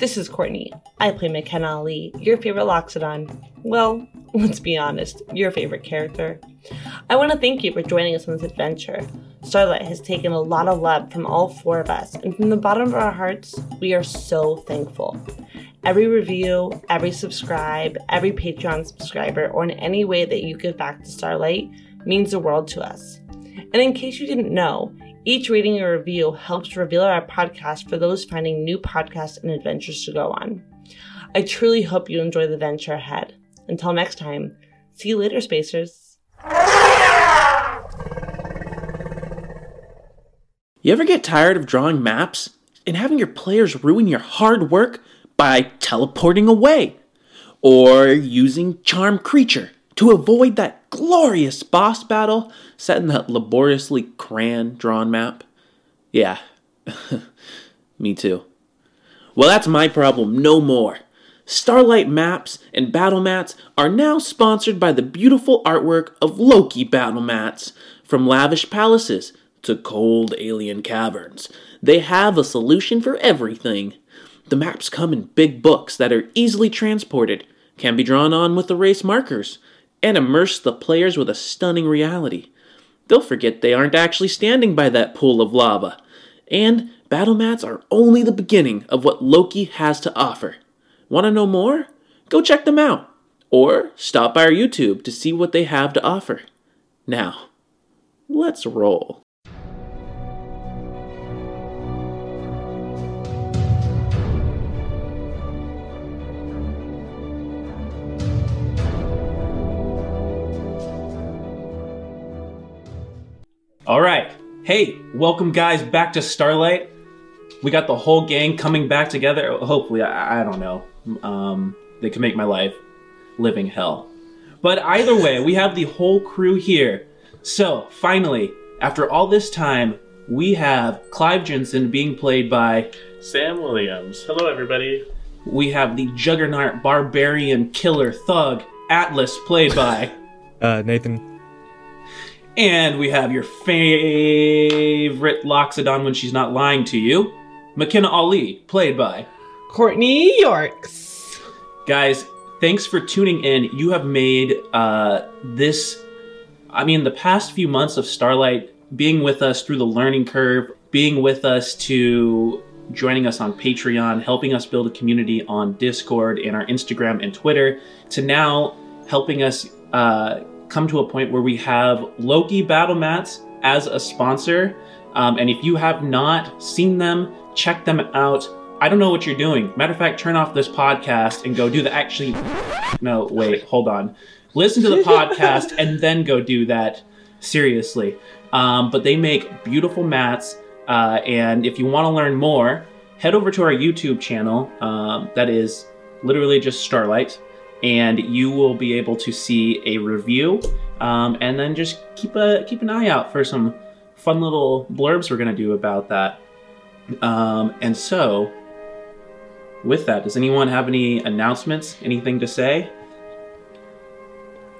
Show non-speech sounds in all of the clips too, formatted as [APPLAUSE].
This is Courtney. I play McKenna Ali, your favorite Loxodon. Well, [LAUGHS] let's be honest, your favorite character. I want to thank you for joining us on this adventure. Starlight has taken a lot of love from all four of us, and from the bottom of our hearts, we are so thankful. Every review, every subscribe, every Patreon subscriber, or in any way that you give back to Starlight means the world to us. And in case you didn't know, each rating or review helps reveal our podcast for those finding new podcasts and adventures to go on. I truly hope you enjoy the venture ahead. Until next time, see you later, Spacers. You ever get tired of drawing maps and having your players ruin your hard work by teleporting away? Or using Charm Creature to avoid that glorious boss battle set in that laboriously crayon drawn map? Yeah, [LAUGHS] me too. Well, that's my problem no more. Starlight Maps and Battle Mats are now sponsored by the beautiful artwork of Loke Battle Mats. From lavish palaces to cold alien caverns, they have a solution for everything. The maps come in big books that are easily transported, can be drawn on with erase markers, and immerse the players with a stunning reality. They'll forget they aren't actually standing by that pool of lava. And battle mats are only the beginning of what Loke has to offer. Want to know more? Go check them out. Or stop by our YouTube to see what they have to offer. Now, let's roll. All right. Hey, welcome guys back to Starlight. We got the whole gang coming back together. Hopefully, I, I don't know. Um, they can make my life living hell. But either way, we have the whole crew here. So, finally, after all this time, we have Clive Jensen being played by. Sam Williams. Hello, everybody. We have the juggernaut barbarian killer thug Atlas played by. [LAUGHS] Uh, Nathan. And we have your favorite Loxodon when she's not lying to you, McKenna Ali, played by. Courtney Yorks. Guys, thanks for tuning in. You have made uh, this, I mean, the past few months of Starlight being with us through the learning curve, being with us to joining us on Patreon, helping us build a community on Discord and our Instagram and Twitter, to now helping us uh, come to a point where we have Loke Battle Mats as a sponsor. Um, and if you have not seen them, check them out. I don't know what you're doing. Matter of fact, turn off this podcast and go do the actually. No, wait, hold on. Listen to the podcast [LAUGHS] and then go do that. Seriously. Um, but they make beautiful mats. Uh, and if you want to learn more, head over to our YouTube channel. Um, that is literally just Starlight and you will be able to see a review. Um, and then just keep a keep an eye out for some fun little blurbs we're gonna do about that. Um, and so, with that, does anyone have any announcements? Anything to say?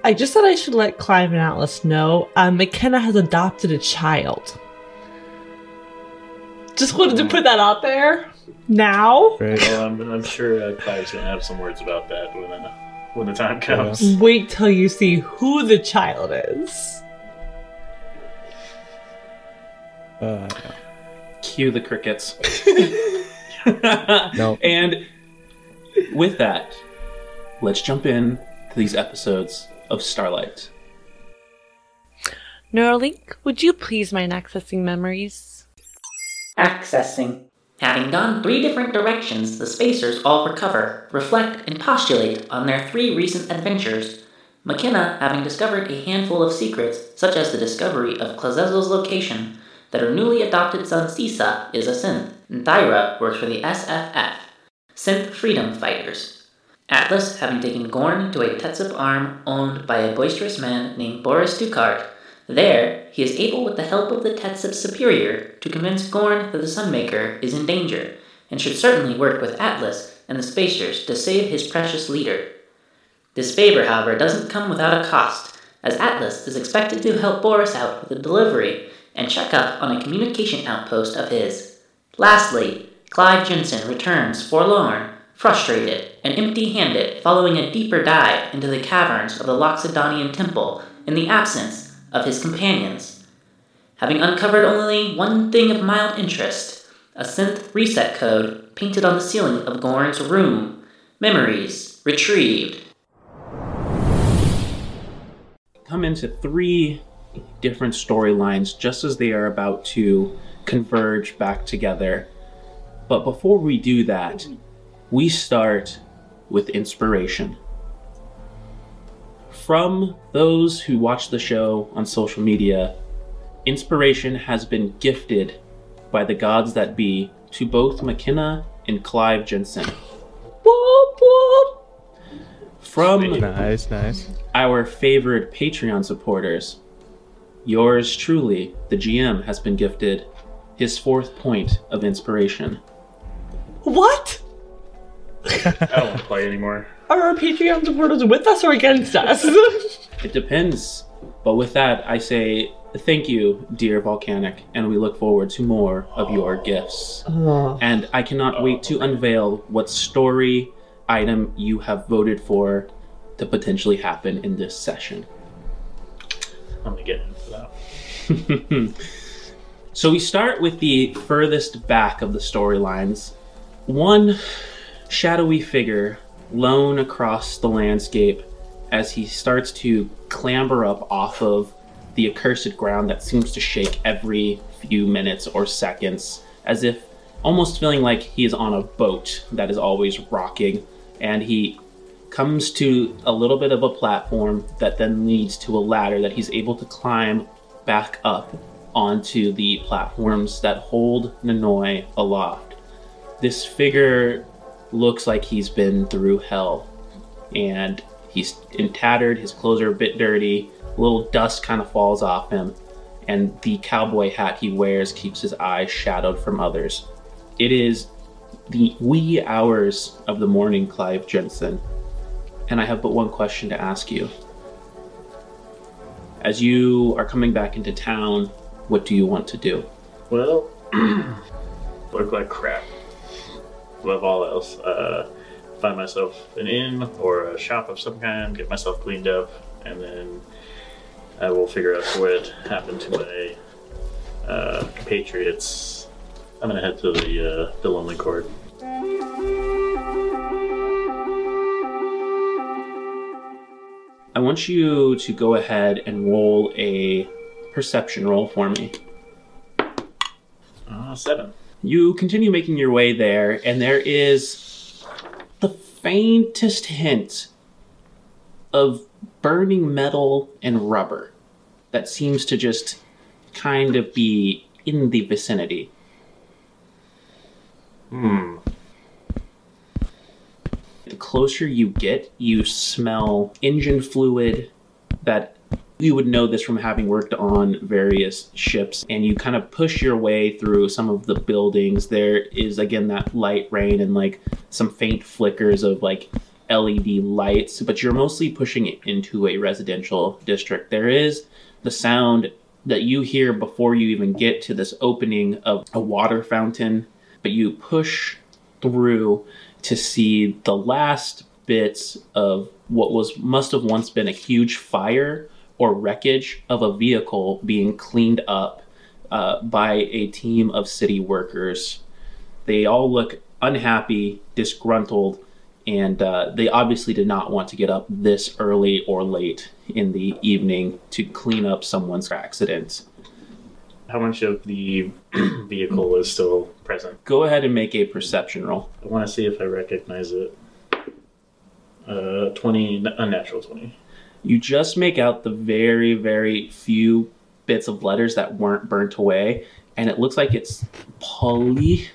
I just thought I should let Clive and Atlas know uh, McKenna has adopted a child. Just wanted to put that out there now. Right. Well, I'm, I'm sure uh, Clive's going to have some words about that when, uh, when the time comes. Wait till you see who the child is. Uh, Cue the crickets. [LAUGHS] no. And with that, let's jump in to these episodes of Starlight. Neuralink, would you please mind accessing memories? Accessing. Having gone three different directions, the spacers all recover, reflect, and postulate on their three recent adventures. McKenna, having discovered a handful of secrets, such as the discovery of Klazezel's location, that her newly adopted son Sisa is a synth, and Thyra works for the SFF, Synth Freedom Fighters. Atlas, having taken Gorn to a Tetsup arm owned by a boisterous man named Boris Ducart, there, he is able, with the help of the Tetsup superior, to convince Gorn that the Sunmaker is in danger, and should certainly work with Atlas and the Spacers to save his precious leader. This favor, however, doesn't come without a cost, as Atlas is expected to help Boris out with a delivery and check up on a communication outpost of his. Lastly, Clive Jensen returns forlorn, frustrated, and empty handed following a deeper dive into the caverns of the Loxodonian Temple in the absence of his companions. Having uncovered only one thing of mild interest a synth reset code painted on the ceiling of Gorn's room. Memories retrieved. come into three different storylines just as they are about to converge back together. But before we do that, we start with inspiration. From those who watch the show on social media, inspiration has been gifted by the gods that be to both McKenna and Clive Jensen. Whoop, whoop. From Nice, nice. our favorite Patreon supporters. Yours truly, the GM, has been gifted his fourth point of inspiration. What? I don't play anymore. Are our Patreon supporters with us or against us? [LAUGHS] It depends. But with that, I say thank you, dear Volcanic, and we look forward to more of your gifts. And I cannot wait to unveil what story item you have voted for to potentially happen in this session. I'm gonna get into that. [LAUGHS] So we start with the furthest back of the storylines. One shadowy figure lone across the landscape as he starts to clamber up off of the accursed ground that seems to shake every few minutes or seconds, as if almost feeling like he is on a boat that is always rocking. And he comes to a little bit of a platform that then leads to a ladder that he's able to climb back up onto the platforms that hold Nanoi aloft. This figure looks like he's been through hell, and he's in tattered, his clothes are a bit dirty, a little dust kind of falls off him, and the cowboy hat he wears keeps his eyes shadowed from others. It is the wee hours of the morning, Clive Jensen, and I have but one question to ask you. As you are coming back into town, what do you want to do? Well, [CLEARS THROAT] look like crap. Above all else, uh, find myself an inn or a shop of some kind, get myself cleaned up, and then I will figure out what happened to my uh, compatriots. I'm gonna head to the uh, the Lonely Court. I want you to go ahead and roll a perception roll for me. Uh, seven. You continue making your way there, and there is the faintest hint of burning metal and rubber that seems to just kind of be in the vicinity. Hmm. The closer you get, you smell engine fluid that you would know this from having worked on various ships and you kind of push your way through some of the buildings. There is again that light rain and like some faint flickers of like led lights but you're mostly pushing it into a residential district. There is the sound that you hear before you even get to this opening of a water fountain but you push through to see the last bits of what was must have once been a huge fire or wreckage of a vehicle being cleaned up uh, by a team of city workers. They all look unhappy, disgruntled, and uh, they obviously did not want to get up this early or late in the evening to clean up someone's accident. How much of the [CLEARS THROAT] vehicle is still present? Go ahead and make a perception roll. I want to see if I recognize it. Uh, 20, unnatural 20. You just make out the very, very few bits of letters that weren't burnt away, and it looks like it's police.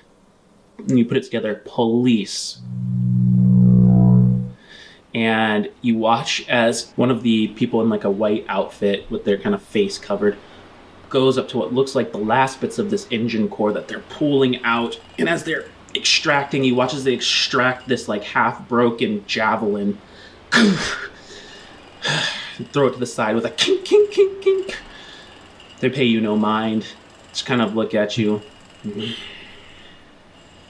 And you put it together, police. And you watch as one of the people in like a white outfit with their kind of face covered goes up to what looks like the last bits of this engine core that they're pulling out. And as they're extracting, he watches they extract this like half broken javelin. [LAUGHS] [SIGHS] throw it to the side with a kink, kink, kink, kink. They pay you no mind. Just kind of look at you.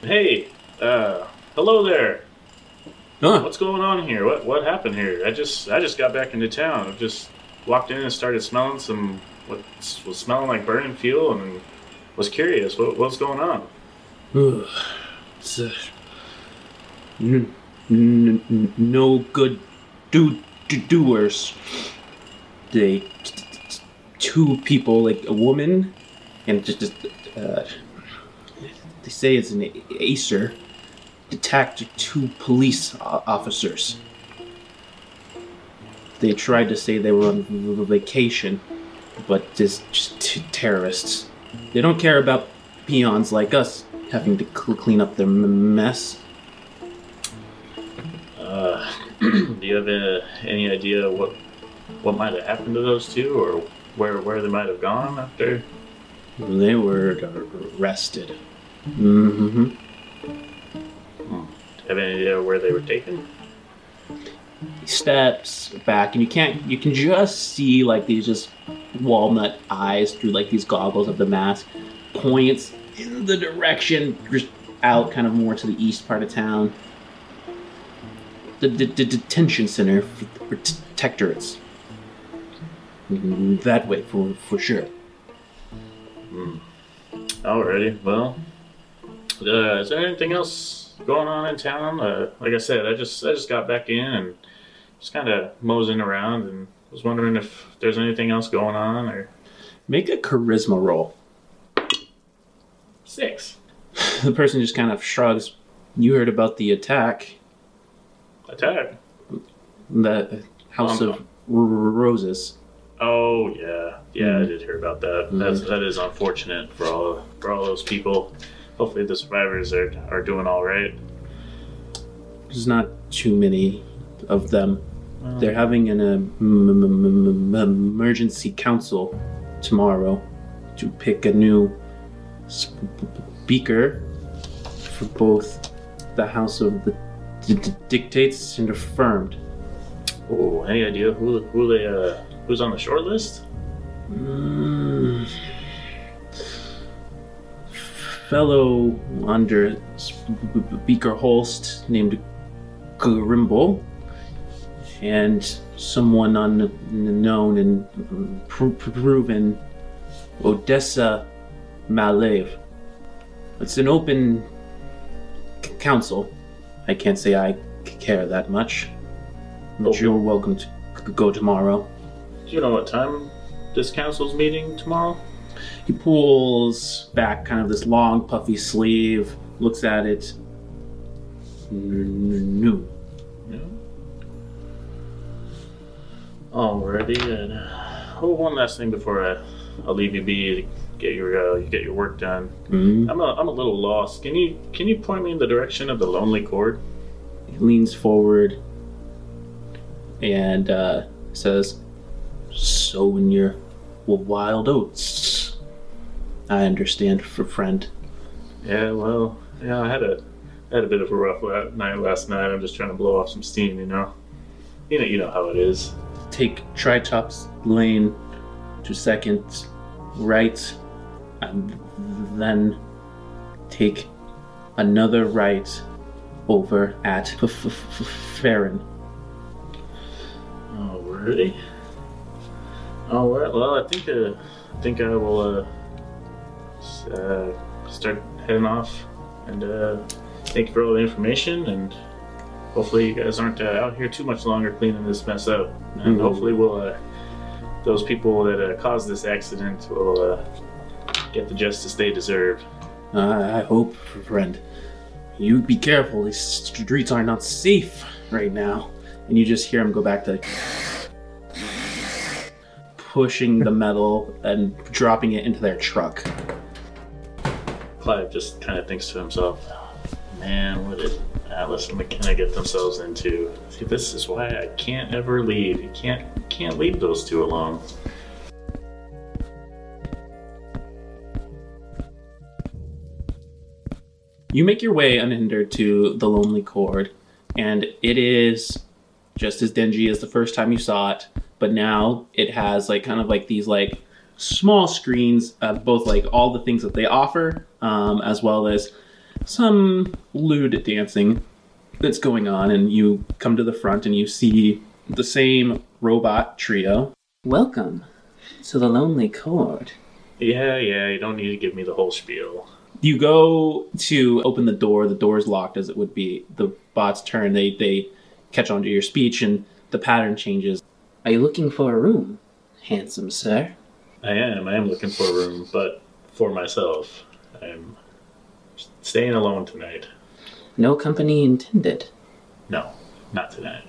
Hey, uh, hello there. Huh. What's going on here? What what happened here? I just I just got back into town. I just walked in and started smelling some what was smelling like burning fuel and was curious. What what's going on? It's, uh, n- n- n- no good do doers. They two people, like a woman, and just, uh, they say it's an acer, attacked two police officers. They tried to say they were on vacation, but just, just terrorists. They don't care about peons like us having to cl- clean up their mess. Do you have uh, any idea what what might have happened to those two, or where where they might have gone after? They were arrested. Mm hmm Have any idea where they were taken? He steps back, and you can't. You can just see like these just walnut eyes through like these goggles of the mask. Points in the direction just out, kind of more to the east part of town. The, the, the detention center for the protectorates. Mm, That way, for for sure. Alrighty, well, uh, is there anything else going on in town? Uh, like I said, I just I just got back in and just kind of moseying around and was wondering if there's anything else going on or Make a charisma roll. six [LAUGHS] The person just kind of shrugs. You heard about the attack. Attack. The House Um, of Roses. Oh yeah, yeah, I Mhm. did hear about that. Mhm. That's that is unfortunate for all for all those people. Hopefully, the survivors are are doing all right. There's not too many of them. Well, They're having an um, m- m- m- m- emergency council tomorrow to pick a new speaker for both the House of the d- Dictates and Affirmed. Oh, any idea who who they uh who's on the short list? Mm. Fellow under Beaker Holst named Grimble, and someone unknown and pr- proven Odessa Malev. It's an open council. I can't say I care that much. But Okay. you're welcome to go tomorrow. Do you know what time this council's meeting tomorrow? He pulls back kind of this long, puffy sleeve, looks at it. Noon. No. Alrighty, and oh, one last thing before I, I'll leave you be get your uh, you get your work done. Mm. I'm a, I'm a little lost. Can you can you point me in the direction of the lonely cord? He leans forward and uh, says, "Sowing your wild oats." I understand, for friend. Yeah, well, yeah, I had a had a bit of a rough night last night. I'm just trying to blow off some steam, you know. You know, you know how it is. Take Tritops Lane to second right, and then take another right over at F- F- F- Farron. Alrighty. All right. Well, I think uh, I think I will uh, uh, start heading off. And uh, thank you for all the information. And hopefully, you guys aren't uh, out here too much longer cleaning this mess up. And Mhm. hopefully, we'll uh, those people that uh, caused this accident will uh, get the justice they deserve. I I hope, friend. You be careful. These streets are not safe right now. And you just hear him go back to pushing the metal and dropping it into their truck. Clive just kind of thinks to himself, man, what did Atlas and McKenna get themselves into? See, this is why I can't ever leave. You can't can't leave those two alone. You make your way unhindered to the Lonely Cord, and it is just as dingy as the first time you saw it, but now it has like kind of like these like small screens of both like all the things that they offer, um, as well as some lewd dancing that's going on, and you come to the front and you see the same robot trio. Welcome to the Lonely Chord. Yeah, yeah, you don't need to give me the whole spiel. You go to open the door. The door is locked, as it would be. The bots turn. They they catch on to your speech, and the pattern changes. Are you looking for a room, handsome sir? I am. I am looking for a room, but for myself. I'm staying alone tonight. No company intended. No, not tonight.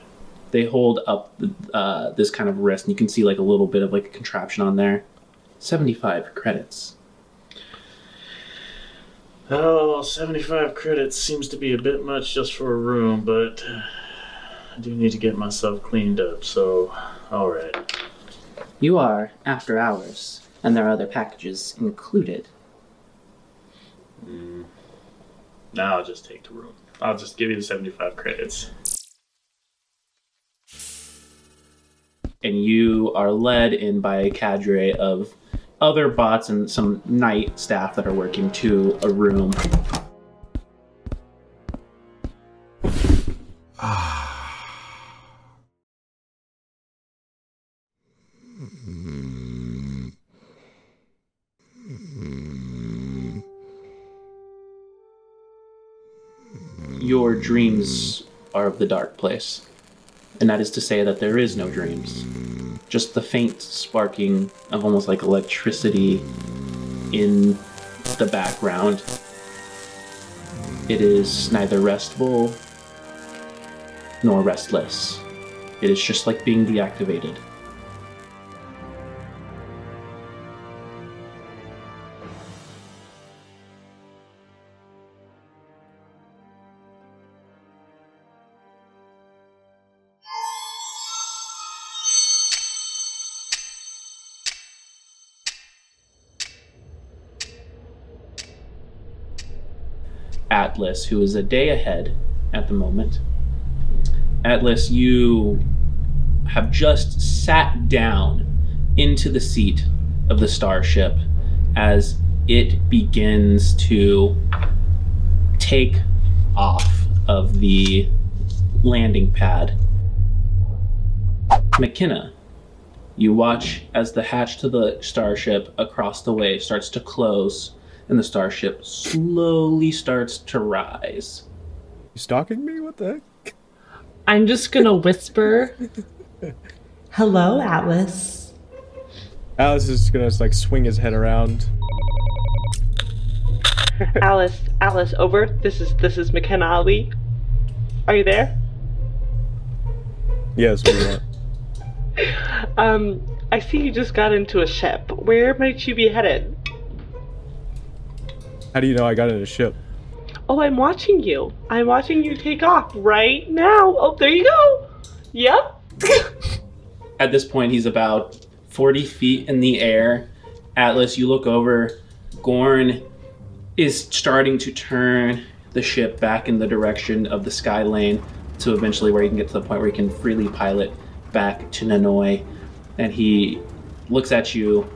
They hold up uh, this kind of wrist, and you can see like a little bit of like a contraption on there. Seventy-five credits. Oh, 75 credits seems to be a bit much just for a room, but uh, I do need to get myself cleaned up, so alright. You are after hours, and there are other packages included. Now I'll just take the room. I'll just give you the 75 credits. and you are led in by a cadre of other bots and some night staff that are working to a room. Your dreams are of the dark place, and that is to say that there is no dreams just the faint sparking of almost like electricity in the background. It is neither restful nor restless. It is just like being deactivated. Atlas, who is a day ahead at the moment. Atlas, you have just sat down into the seat of the starship as it begins to take off of the landing pad. McKenna, you watch as the hatch to the starship across the way starts to close and the starship slowly starts to rise. You stalking me? What the heck? I'm just gonna whisper, "Hello, Atlas." Alice is gonna like swing his head around. Atlas, Atlas, over. This is this is McKenna Ali. Are you there? Yes, what do you want? Um, I see you just got into a ship. Where might you be headed? How do you know I got in a ship? Oh, I'm watching you. I'm watching you take off right now. Oh, there you go. Yep. [LAUGHS] At this point, he's about 40 feet in the air. Atlas, you look over. Gorn is starting to turn the ship back in the direction of the sky lane to eventually where he can get to the point where he can freely pilot back to Nanoi. And he looks at you.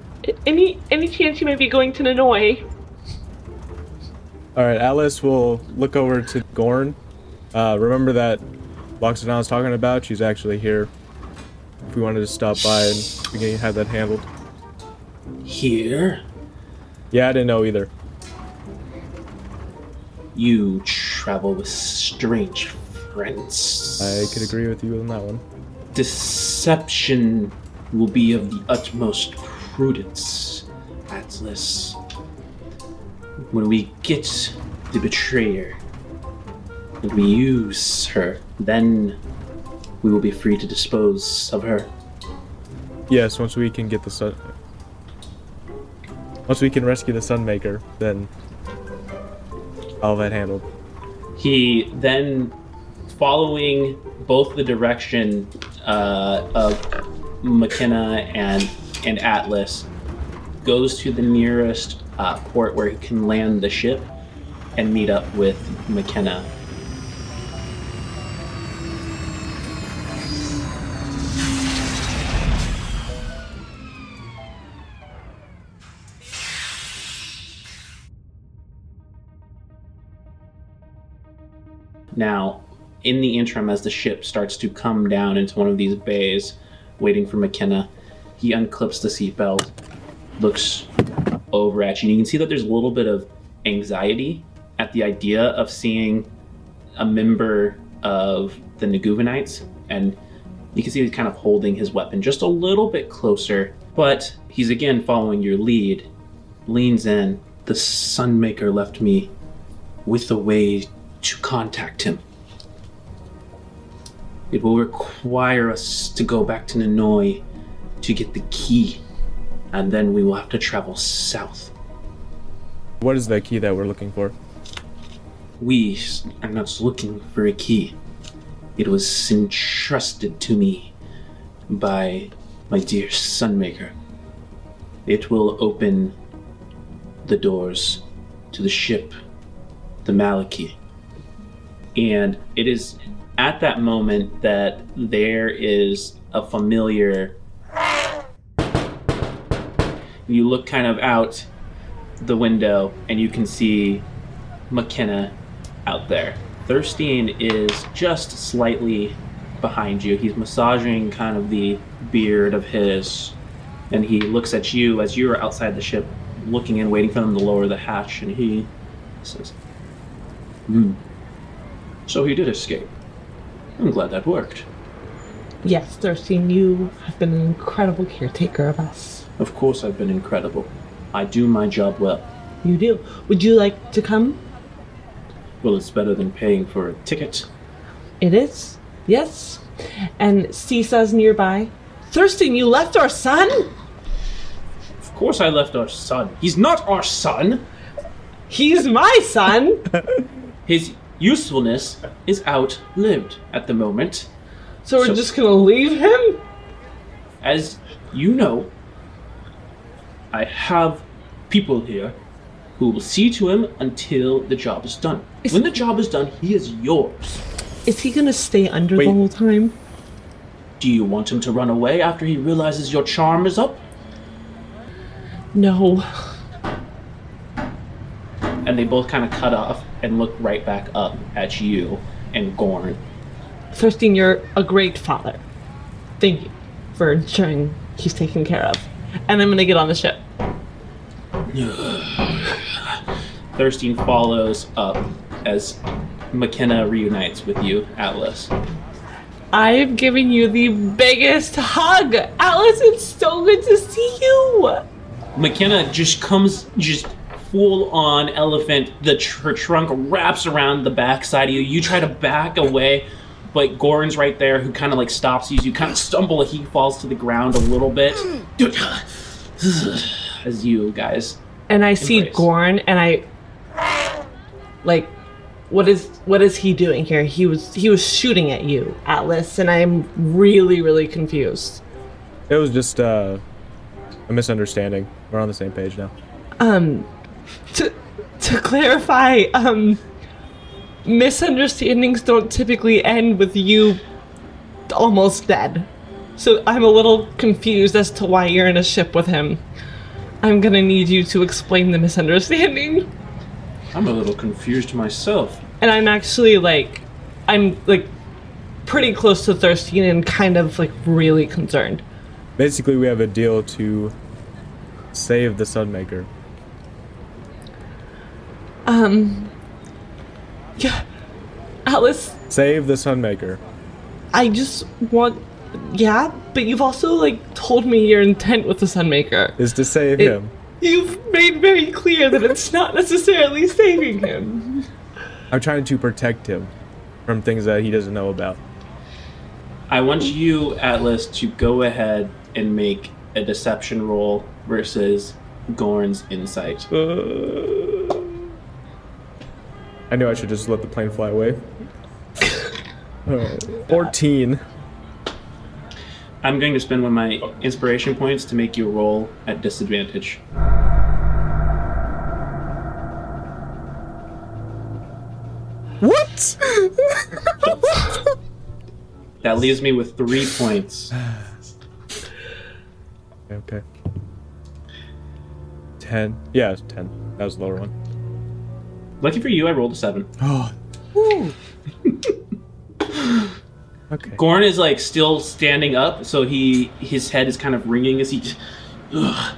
Any any chance you might be going to Nanoi? All right, Atlas will look over to Gorn. Uh, remember that Loxodon was talking about? She's actually here. If we wanted to stop by and we can have that handled. Here, Yeah, I didn't know either. you travel with strange friends. I could agree with you on that one. Deception will be of the utmost prudence, Atlas. When we get the betrayer and we use her, then we will be free to dispose of her. Yes, once we can get the sun. Once we can rescue the Sunmaker, then I'll that handled. He then, following both the direction uh, of McKenna and and Atlas, goes to the nearest uh, port where he can land the ship and meet up with McKenna. Now, in the interim, as the ship starts to come down into one of these bays, waiting for McKenna, he unclips the seatbelt, looks over at you, and you can see that there's a little bit of anxiety at the idea of seeing a member of the Naguvanites, and you can see he's kind of holding his weapon just a little bit closer, but he's again following your lead, leans in. The Sunmaker left me with a way to contact him. It will require us to go back to Nanoi to get the key, and then we will have to travel south. What is the key that we're looking for? We are not looking for a key. It was entrusted to me by my dear Sunmaker. It will open the doors to the ship, the Maliki. And it is at that moment that there is a familiar. You look kind of out the window and you can see McKenna out there. Thirstein is just slightly behind you. He's massaging kind of the beard of his, and he looks at you as you are outside the ship, looking in, waiting for them to lower the hatch, and he says, Hmm. So he did escape. I'm glad that worked. Yes, Thirstein, you have been an incredible caretaker of us. Of course, I've been incredible. I do my job well. You do. Would you like to come? Well, it's better than paying for a ticket. It is. Yes. And Cisa's nearby. Thurston, you left our son? Of course, I left our son. He's not our son! He's my son! [LAUGHS] His usefulness is outlived at the moment. So we're So- just gonna leave him? As you know, I have people here who will see to him until the job is done. Is- When the job is done, he is yours. Is he gonna stay under Wait. the whole time? Do you want him to run away after he realizes your charm is up? No. And they both kind of cut off and look right back up at you and Gorn. Thurston, you're a great father. Thank you for ensuring he's taken care of. And I'm gonna get on the ship. [SIGHS] Thirstein follows up as McKenna reunites with you, Atlas. I've given you the biggest hug! Atlas, it's so good to see you! McKenna just comes just full on elephant. The tr- her trunk wraps around the backside of you. You try to back away, but Gorn's right there, who kind of like stops you. You kind of stumble. He falls to the ground a little bit. Hmm. [SIGHS] As you guys, And I see Embrace. Gorn and I like what is what is he doing here? He was he was shooting at you, Atlas, and I'm really, really confused. It was just uh, a misunderstanding. We're on the same page now. Um to to clarify, um misunderstandings don't typically end with you almost dead. So I'm a little confused as to why you're in a ship with him. I'm gonna need you to explain the misunderstanding. I'm a little confused myself. And I'm actually like I'm like pretty close to thirsty and kind of like really concerned. Basically, we have a deal to save the Sunmaker. Um Yeah Atlas, Save the Sunmaker. I just want yeah, but you've also like told me your intent with the Sunmaker. Is to save It- him. You've made very clear that it's not necessarily saving him. I'm trying to protect him from things that he doesn't know about. I want you, Atlas, to go ahead and make a deception roll versus Gorn's insight. Uh, I knew I should just let the plane fly away. Alright. [LAUGHS] 14. I'm going to spend one of my inspiration points to make you roll at disadvantage. What? [LAUGHS] That leaves me with three points. [SIGHS] okay. 10. Yeah, it's 10. That was the lower one. Lucky for you, I rolled a seven. [GASPS] Oh. [LAUGHS] Okay. Gorn is like still standing up, so he his head is kind of ringing as he. Ugh.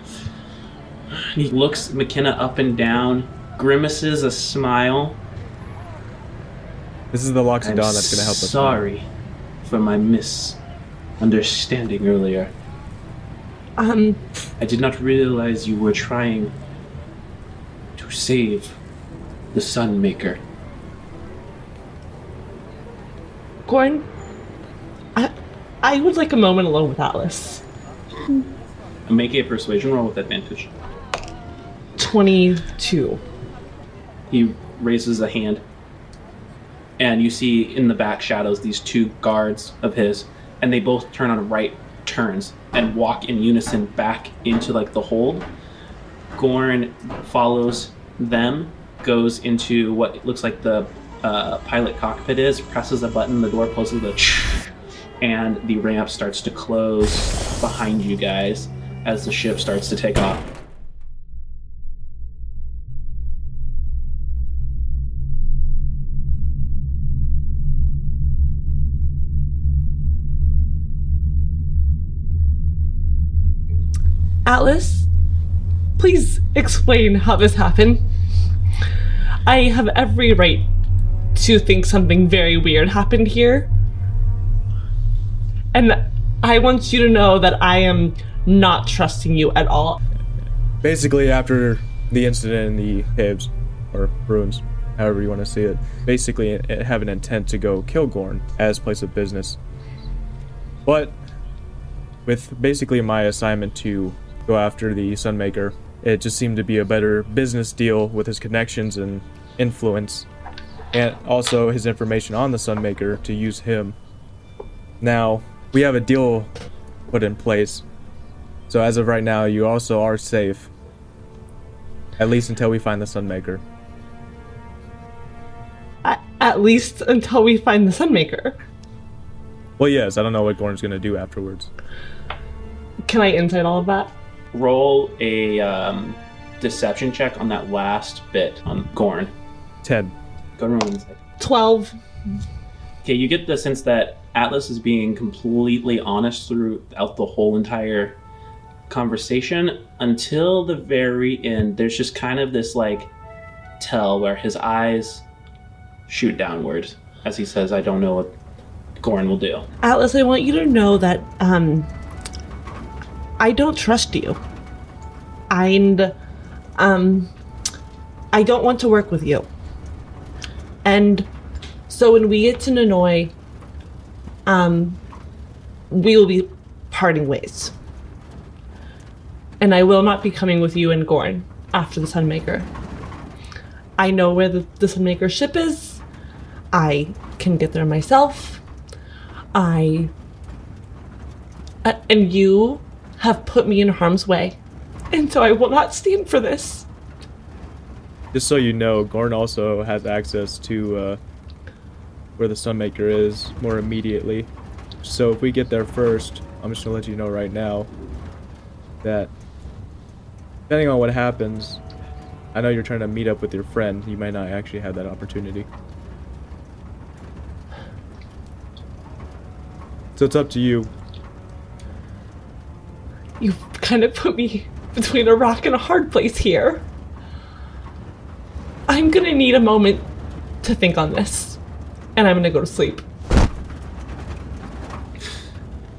He looks McKenna up and down, grimaces a smile. This is the I'm Loxodon that's gonna help us. Sorry for my misunderstanding earlier. Um, I did not realize you were trying to save the Sun Maker. Gorn, I, I would like a moment alone with Atlas. Make a persuasion roll with advantage. 22. He raises a hand, and you see in the back shadows these two guards of his, and they both turn on right turns and walk in unison back into like the hold. Gorn follows them, goes into what looks like the uh, pilot cockpit is, presses a button, the door closes, the and the ramp starts to close behind you guys as the ship starts to take off. Atlas, please explain how this happened. I have every right to think something very weird happened here. And I want you to know that I am not trusting you at all. Basically, after the incident in the caves or ruins, however you want to see it, basically have an intent to go kill Gorn as place of business. But with basically my assignment to go after the Sunmaker, it just seemed to be a better business deal with his connections and influence, and also his information on the Sunmaker to use him. Now we have a deal put in place, so as of right now, you also are safe. At least until we find the Sunmaker. A- At least until we find the Sunmaker. Well, yes, I don't know what Gorn's gonna do afterwards. Can I insight all of that? roll a um, deception check on that last bit on Gorn. Ten. Go roll insight. 12. Okay, you get the sense that Atlas is being completely honest throughout the whole entire conversation until the very end. There's just kind of this like tell where his eyes shoot downwards as he says, "I don't know what Gorn will do." Atlas, I want you to know that um I don't trust you. And um I don't want to work with you. And so when we get to Nanoi, um we will be parting ways. And I will not be coming with you and Gorn after the Sunmaker. I know where the, the Sunmaker ship is. I can get there myself. I uh, and you have put me in harm's way, and so I will not stand for this. Just so you know, Gorn also has access to uh, where the Sunmaker is more immediately. So if we get there first, I'm just gonna let you know right now that depending on what happens, I know you're trying to meet up with your friend. You might not actually have that opportunity. So it's up to you. You've kind of put me between a rock and a hard place here. I'm gonna need a moment to think on this, and I'm gonna go to sleep.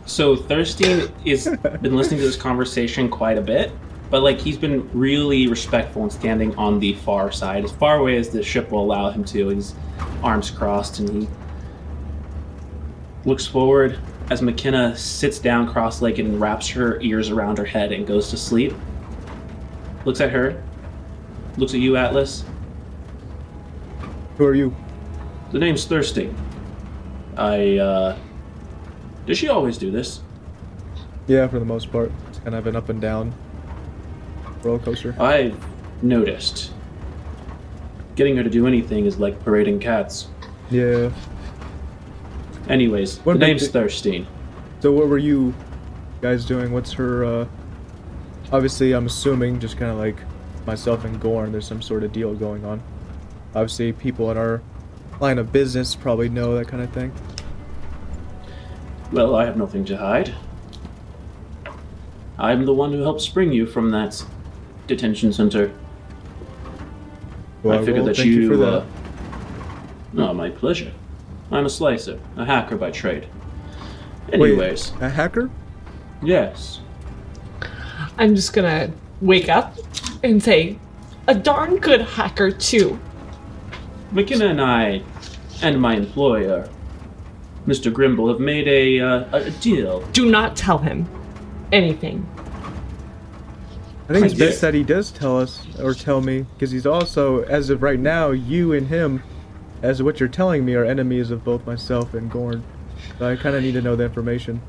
So Thirstein has been listening to this conversation quite a bit, but like he's been really respectful and standing on the far side, as far away as the ship will allow him to. His arms crossed, and he looks forward as McKenna sits down cross-legged and wraps her ears around her head and goes to sleep. Looks at her, looks at you, Atlas. Who are you? The name's Thirsty. I, uh. Does she always do this? Yeah, for the most part. It's kind of an up and down roller coaster. I've noticed. Getting her to do anything is like parading cats. Yeah. Anyways, What the name's Thirstein. So what were you guys doing? What's her uh obviously I'm assuming just kinda like myself and Gorn, there's some sort of deal going on. Obviously people in our line of business probably know that kind of thing. Well, I have nothing to hide. I'm the one who helped spring you from that detention center. Well, I figured well, that you. you for that. Uh, oh, my pleasure. I'm a slicer, a hacker by trade. Anyways, Wait, a hacker? yes. I'm just gonna wake up and say, a darn good hacker too. McKenna and I, and my employer, Mr. Grimble, have made a, uh, a deal. Do not tell him anything. I think it's did. best that he does tell us or tell me, because he's also, as of right now, you and him, as of what you're telling me, are enemies of both myself and Gorn. So I kind of need to know the information.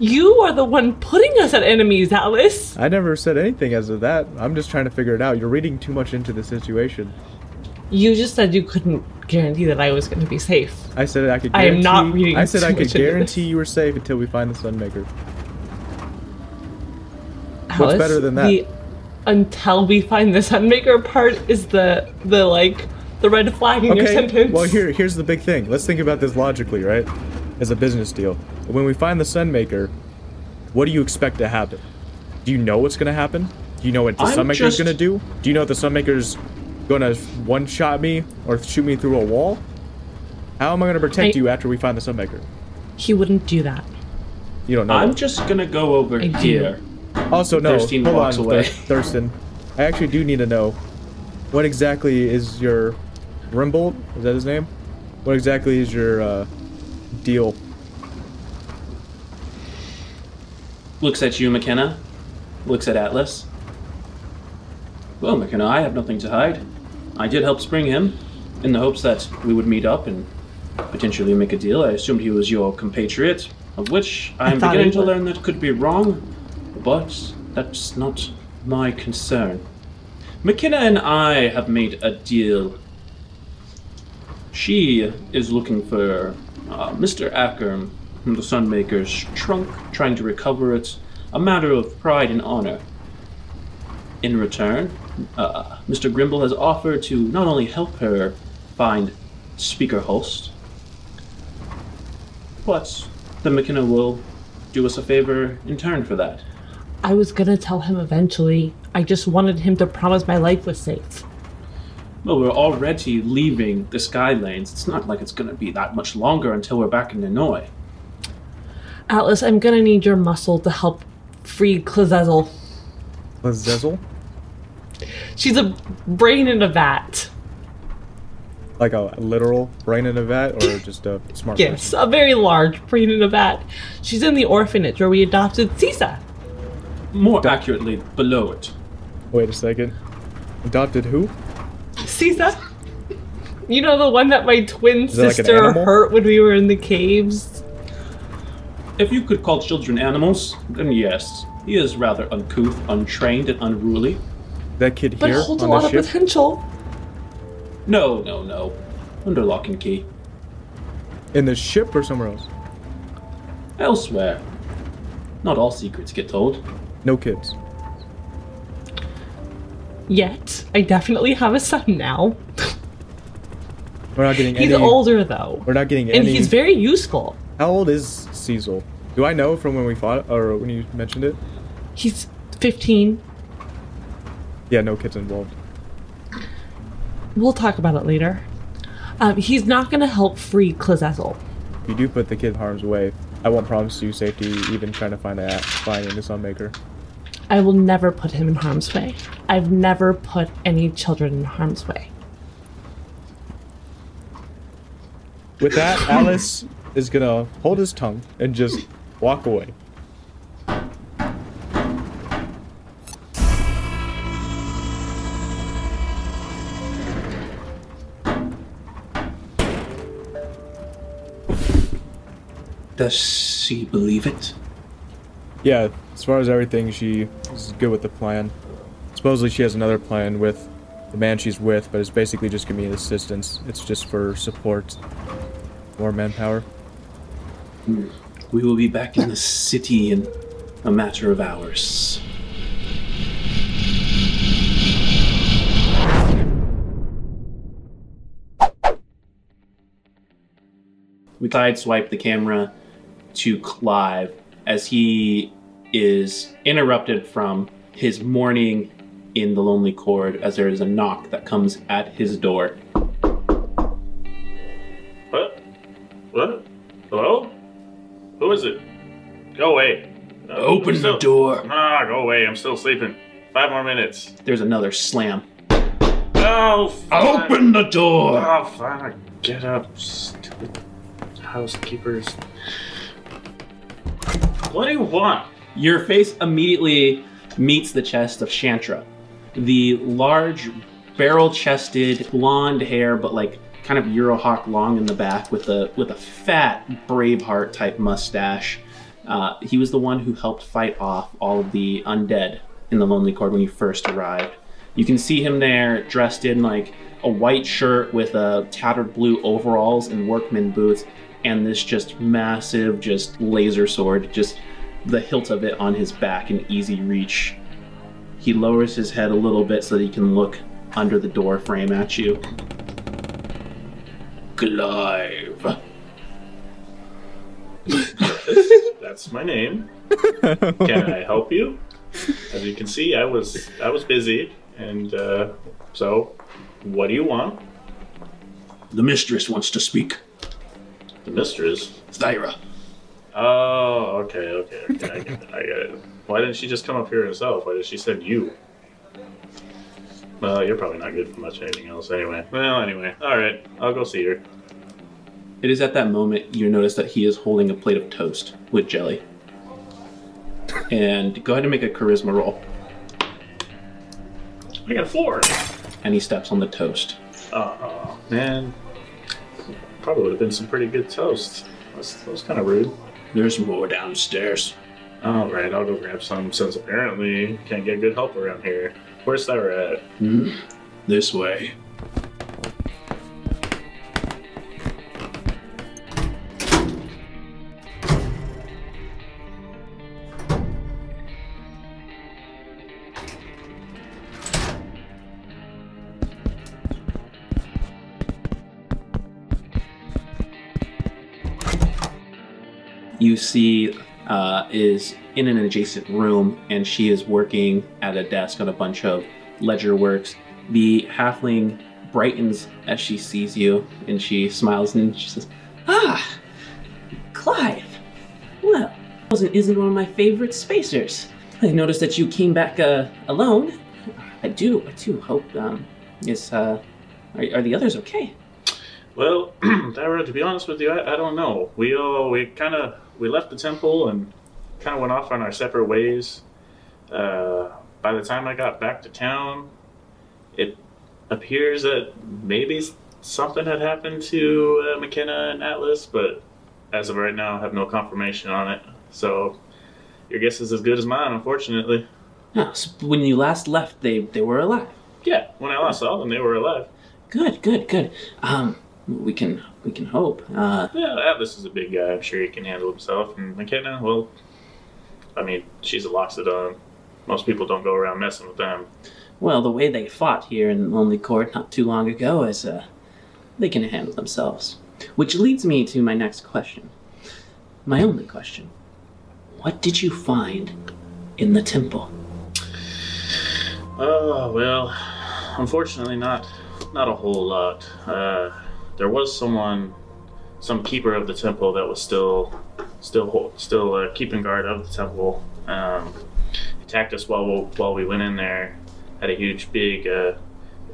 You are the one putting us at enemies, Alice. I never said anything as of that. I'm just trying to figure it out. You're reading too much into the situation. You just said you couldn't guarantee that I was going to be safe. I said I could. I am Guarantee, not reading I said I could much into this. guarantee you were safe until we find the Sunmaker. Alice, better than that? The until we find the Sunmaker part is the the like the red flag in your sentence. Well, here, here's the big thing. Let's think about this logically, right? As a business deal. When we find the Sunmaker, what do you expect to happen? Do you know what's going to happen? Do you know what the I'm Sunmaker's just- going to do? Do you know what the Sunmaker's going to one-shot me or shoot me through a wall? How am I going to protect I- you after we find the Sunmaker? he wouldn't do that. You don't know. I'm that. just gonna go over I do. here. Also, no. Thirstein hold walks on, away. Thirstein. I actually do need to know what exactly is your Rimbold? Is that his name? What exactly is your uh, deal? Looks at you, McKenna. Looks at Atlas. Well, McKenna, I have nothing to hide. I did help spring him, in the hopes that we would meet up and potentially make a deal. I assumed he was your compatriot, of which I am thought beginning to learn that could be wrong, but that's not my concern. McKenna and I have made a deal. She is looking for uh, Mr. Acker, the Sunmaker's trunk, trying to recover it, a matter of pride and honor. In return, uh, Mr. Grimble has offered to not only help her find Speaker Holst, but the McKenna will do us a favor in turn for that. I was gonna tell him eventually. I just wanted him to promise my life was safe. Well, we're already leaving the Skylanes. It's not like it's going to be that much longer until we're back in Nanoi. Atlas, I'm gonna need your muscle to help free Klazezel. Lazezel? She's a brain in a vat. Like a literal brain in a vat or [LAUGHS] just a smart Yes, a very large brain in a vat. She's in the orphanage where we adopted Sisa. More accurately, below it. Wait a second. Adopted who? Sisa? You know the one that my twin it like an sister animal? hurt when we were in the caves? If you could call children animals, then yes. He is rather uncouth, untrained, and unruly. That kid But here holds a lot the of ship? potential. No, no, no. Under lock and key. In the ship or somewhere else? Elsewhere. Not all secrets get told. No kids. Yet, I definitely have a son now. [LAUGHS] We're not getting any. He's any. older though. We're not getting any. And any. he's very useful. How old is Cecil? Do I know from when we fought or when you mentioned it? He's 15. Yeah, no kids involved. We'll talk about it later. Um, he's not going to help free. If you do put the kid in harm's way, I won't promise you safety even trying to find a finding the Sunmaker. I will never put him in harm's way. I've never put any children in harm's way. With that, Alice is gonna hold his tongue and just walk away. Does she believe it? Yeah, as far as everything, she is good with the plan. Supposedly, she has another plan with the man she's with, but it's basically just gonna be assistance. It's just for support, more manpower. We will be back in the city in a matter of hours. We sideswipe the camera to Clive as he is interrupted from his morning in the Lonely Chord as there is a knock that comes at his door. What? What? Hello? Who is it? Go away. Uh, Open I'm the door. Ah, go away. I'm still sleeping. Five more minutes. There's another slam. Oh. Open the door! Oh, fine. Get up, stupid housekeepers. What do you want? Your face immediately meets the chest of Shantra. The large, barrel chested, blonde hair, but like kind of Eurohawk long in the back with a with a fat Braveheart type mustache. Uh, he was the one who helped fight off all of the undead in the Lonely Cord when you first arrived. You can see him there dressed in like a white shirt with a tattered blue overalls and workman boots, and this just massive, just laser sword, just the hilt of it on his back in easy reach. He lowers his head a little bit so that he can look under the door frame at you. Clive. [LAUGHS] That's my name. [LAUGHS] Can I help you? As you can see, I was I was busy, and uh, so, what do you want? The mistress wants to speak. The mistress. Thyra. Oh, okay, okay, okay. I get it. I get it. Why didn't she just come up here herself? Why did she send you? Well, you're probably not good for much anything else anyway. Well, anyway, all right. I'll go see her. It is at that moment you notice that he is holding a plate of toast with jelly. And go ahead and make a charisma roll. I got a four. And he steps on the toast. Oh man, probably would have been some pretty good toast. That's, that was kind of rude. There's more downstairs. All right, I'll go grab some since apparently can't get good help around here. Where's Thyra at? Hmm. This way. See uh, is in an adjacent room and she is working at a desk on a bunch of ledger works. The halfling brightens as she sees you and she smiles and she says, Ah, Clive. Well, wasn't isn't one of my favorite spacers. I noticed that you came back uh, alone. I do, I do hope. Um, is uh, are, are the others okay? Well, [CLEARS THROAT] Thyra, to be honest with you, I, I don't know. We all we kind of we left the temple and kind of went off on our separate ways. Uh, by the time I got back to town, it appears that maybe something had happened to uh, McKenna and Atlas, but as of right now, I have no confirmation on it. So your guess is as good as mine, unfortunately. No, so when you last left, they they were alive. Yeah, when I last saw them, they were alive. Good, good, good. Um, we can we can hope. Uh, Yeah, Atlas is a big guy. I'm sure he can handle himself. And McKenna, well, I mean, she's a Loxodon. Most people don't go around messing with them. well, the way they fought here in Lonely Court not too long ago is uh, they can handle themselves. Which leads me to my next question. My only question: What did you find in the temple? Oh well, unfortunately, not not a whole lot. Uh, there was someone, some keeper of the temple that was still, still, still uh, keeping guard of the temple. Um, attacked us while we, while we went in there. Had a huge, big. Uh,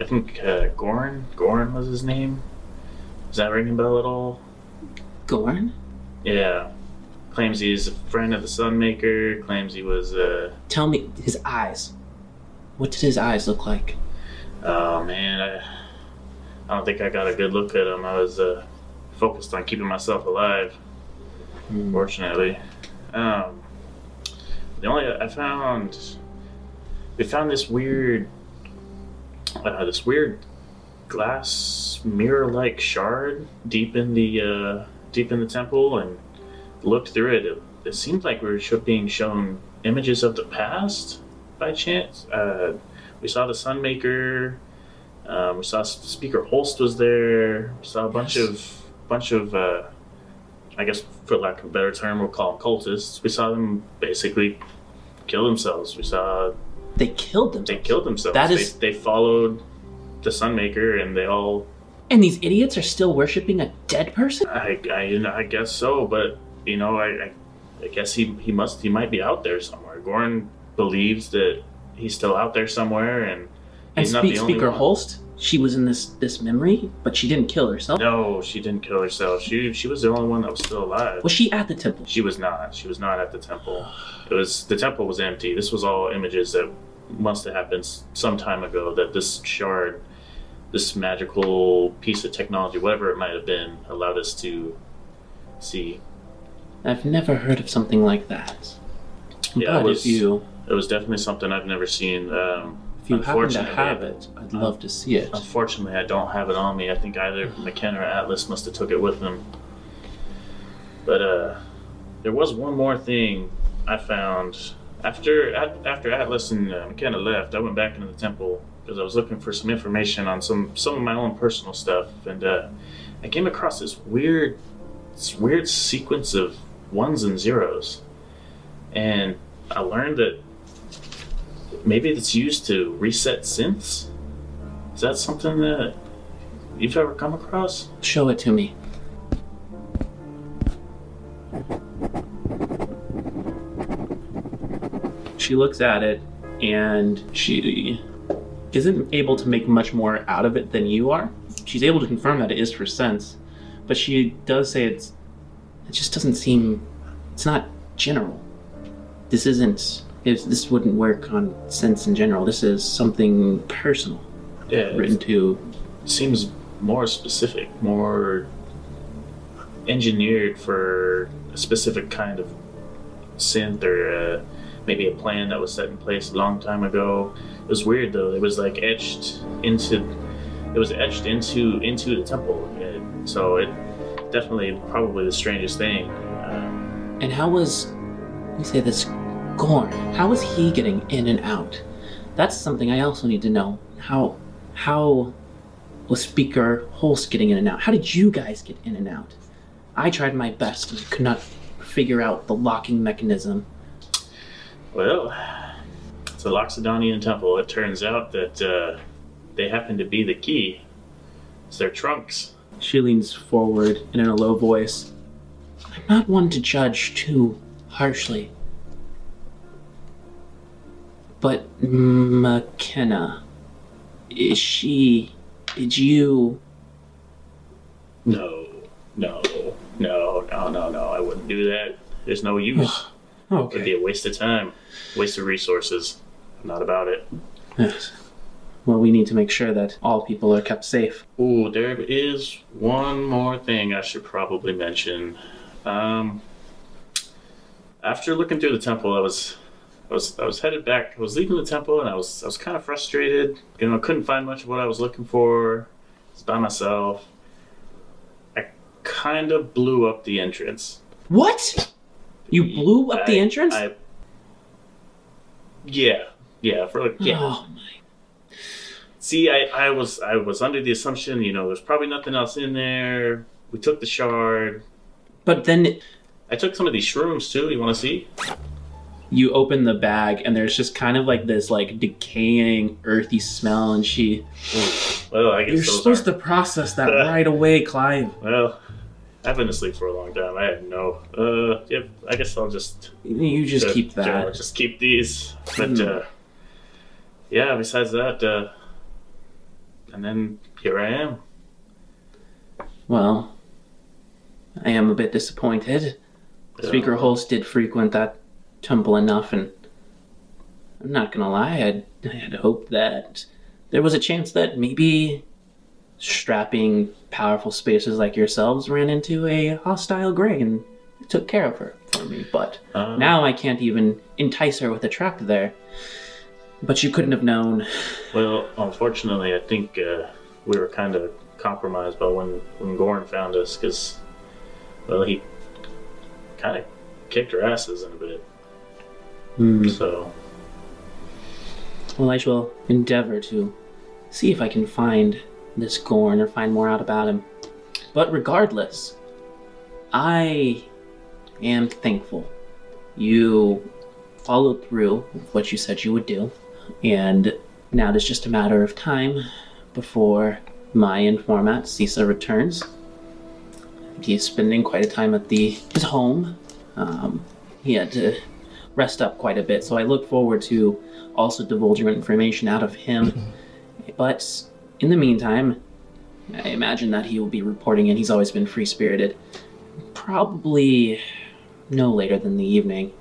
I think uh, Gorn. Gorn was his name. Does that ring a bell at all? Gorn? Yeah. Claims he's a friend of the Sunmaker. Claims he was. Uh, Tell me his eyes. What did his eyes look like? Oh man, I, I don't think I got a good look at him. I was uh, focused on keeping myself alive. Fortunately, um, the only I found we found this weird, uh, this weird glass mirror-like shard deep in the uh, deep in the temple, and looked through it. It, it seemed like we were being shown images of the past by chance. Uh, we saw the Sunmaker. Um, we saw Speaker Holst was there. We saw a bunch Yes. of bunch of uh, I guess for lack of a better term, we'll call them cultists. We saw them basically kill themselves. We saw They killed them. they killed themselves. That is- they, they followed the Sunmaker, and they all. And these idiots are still worshiping a dead person? I, I, I guess so, but you know, I, I, I guess he he must he might be out there somewhere. Gorn believes that he's still out there somewhere, and And he's speak, Speaker one. Holst, she was in this this memory, but she didn't kill herself. No, she didn't kill herself. She she was the only one that was still alive. Was she at the temple? She was not. She was not at the temple. It was the temple was empty. This was all images that must have happened some time ago. That this shard, this magical piece of technology, whatever it might have been, allowed us to see. I've never heard of something like that. Yeah, it was- if you It was definitely something I've never seen. Um, if you happen to have it, I'd love to see it. Unfortunately, I don't have it on me. I think either [SIGHS] McKenna or Atlas must have took it with them. But uh, there was one more thing I found after after Atlas and uh, McKenna left. I went back into the temple because I was looking for some information on some some of my own personal stuff, and uh, I came across this weird this weird sequence of ones and zeros, and I learned that maybe it's used to reset synths. Is that something that you've ever come across? Show it to me. She looks at it and she isn't able to make much more out of it than you are. She's able to confirm that it is for synths, but she does say it's it just doesn't seem it's not general. This isn't it's, this wouldn't work on synths in general. This is something personal Yeah, written to seems more specific, more engineered for a specific kind of synth or uh, maybe a plan that was set in place a long time ago. It was weird though. It was like etched into. It was etched into into the temple, and so it definitely probably the strangest thing. Um, And how was, you say this, Gorn? How was he getting in and out? That's something I also need to know. How, how was Speaker Holst getting in and out? How did you guys get in and out? I tried my best and could not figure out the locking mechanism. Well, it's a Loxodonian temple. It turns out that uh, they happen to be the key. It's their trunks. She leans forward and in a low voice. I'm not one to judge too harshly. But McKenna, is she. Did you. No, no, no, no, no, no. I wouldn't do that. There's no use. [SIGHS] okay. It'd be a waste of time, waste of resources. I'm not about it. Yes. Well, we need to make sure that all people are kept safe. Ooh, there is one more thing I should probably mention. Um, after looking through the temple, I was, I was, I was headed back. I was leaving the temple, and I was, I was kind of frustrated. You know, I couldn't find much of what I was looking for. I was by myself. I kind of blew up the entrance. What? You blew up the entrance? I, yeah, yeah, for like, yeah. Oh my. See, I, I was I was under the assumption, you know, there's probably nothing else in there. We took the shard. But then I took some of these shrooms too. You want to see? You open the bag and there's just kind of like this like decaying earthy smell and she Well, I guess You're supposed are- to process that [LAUGHS] right away, Clive. Well, I've been asleep for a long time. I have no. Uh, yeah, I guess I'll just You just uh, keep that. just keep these. But Hmm. uh, yeah, besides that, uh, and then here I am. Well, I am a bit disappointed. Speaker Uh, Holst did frequent that temple enough, and I'm not gonna lie, I'd, I had hoped that there was a chance that maybe strapping, powerful spacers like yourselves ran into a hostile Grey and took care of her for me. But uh, now I can't even entice her with a trap there. But you couldn't have known. Well, unfortunately, I think uh, we were kind of compromised by when when Gorn found us because, well, he kind of kicked our asses in a bit. Hmm. So Well, I shall endeavor to see if I can find this Gorn or find more out about him. But regardless, I am thankful you followed through with what you said you would do, and now it is just a matter of time before my informant Sisa returns. He's spending quite a time at the his home. Um, he had to rest up quite a bit, so I look forward to also divulging information out of him. [LAUGHS] but in the meantime, I imagine that he will be reporting and He's always been free spirited. Probably no later than the evening.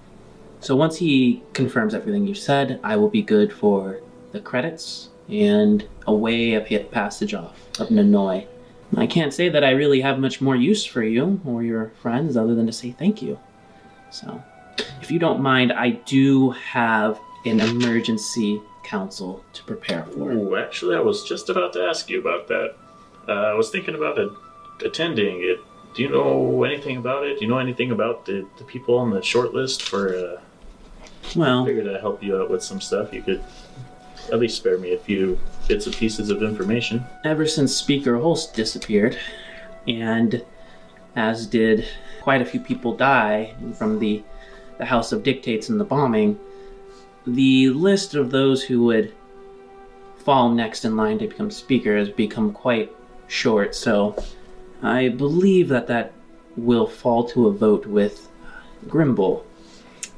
So once he confirms everything you said, I will be good for the credits and a way of hit passage off of Nanoi. I can't say that I really have much more use for you or your friends other than to say thank you. So, if you don't mind, I do have an emergency council to prepare for. Ooh, actually, I was just about to ask you about that. Uh, I was thinking about it, attending it. Do you know anything about it? Do you know anything about the, the people on the short list for? Uh, Well, figured I'd help you out with some stuff. You could at least spare me a few bits and pieces of information. ever since Speaker Holst disappeared, and as did quite a few people die from the, the House of Dictates and the bombing, the list of those who would fall next in line to become Speaker has become quite short, so I believe that that will fall to a vote with Grimble.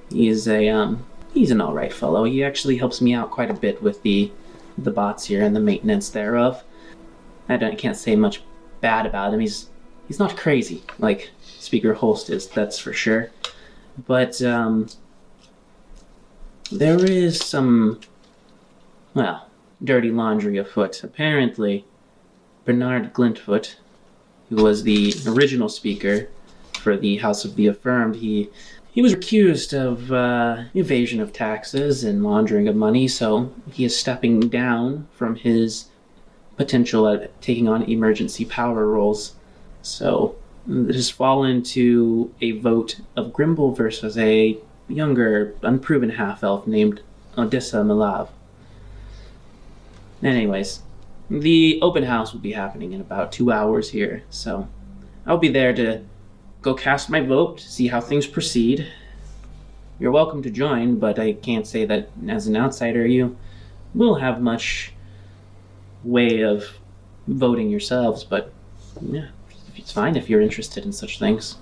He's a um, he's an all right fellow. He actually helps me out quite a bit with the the bots here and the maintenance thereof. I, don't, can't say much bad about him. He's he's not crazy like Speaker Holst is, that's for sure. But um, there is some, well, dirty laundry afoot. Apparently, Bernard Glintfoot, who was the original speaker for the House of the Affirmed, he he was accused of uh, evasion of taxes and laundering of money, so he is stepping down from his potential at taking on emergency power roles. So has fallen to a vote of Grimble versus a younger, unproven half elf named Odessa Milav. Anyways, the open house will be happening in about two hours here, so I'll be there to go cast my vote, see how things proceed. You're welcome to join, but I can't say that as an outsider you will have much way of voting yourselves, but yeah, it's fine if you're interested in such things.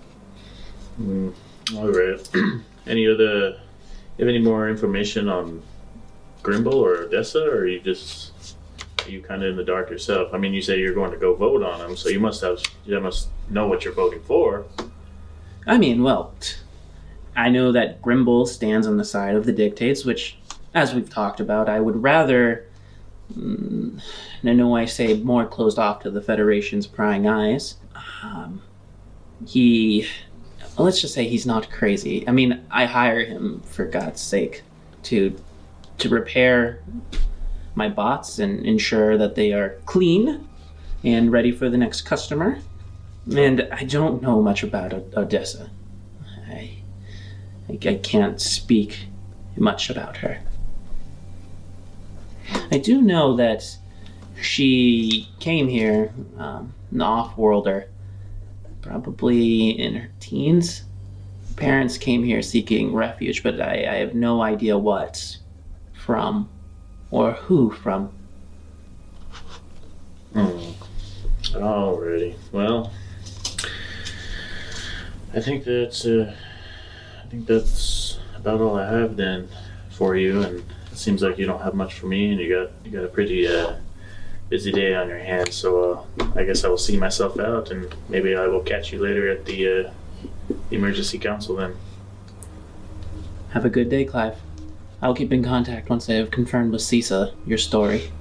Mm, all right. [CLEARS THROAT] any other? You have any more information on Grimble or Odessa, or are you just are you kind of in the dark yourself? I mean, you say you're going to go vote on them, so you must have you must know what you're voting for. I mean, well, I know that Grimble stands on the side of the dictates, which, as we've talked about, I would rather. Mm, I know I say more closed off to the Federation's prying eyes. Um, he. let's just say he's not crazy. I mean, I hire him, for God's sake, to to repair my bots and ensure that they are clean and ready for the next customer. And I don't know much about Odessa. I, I, I can't speak much about her. I do know that she came here, um, an off-worlder, probably in her teens. Parents came here seeking refuge, but I, I have no idea what from or who from. Hmm. Alrighty. Well, I think that's uh, I think that's about all I have then for you, and it seems like you don't have much for me, and you got you got a pretty uh, busy day on your hands. So uh, I guess I will see myself out, and maybe I will catch you later at the uh, emergency council then. Have a good day, Clive. I'll keep in contact once I have confirmed with Sisa your story.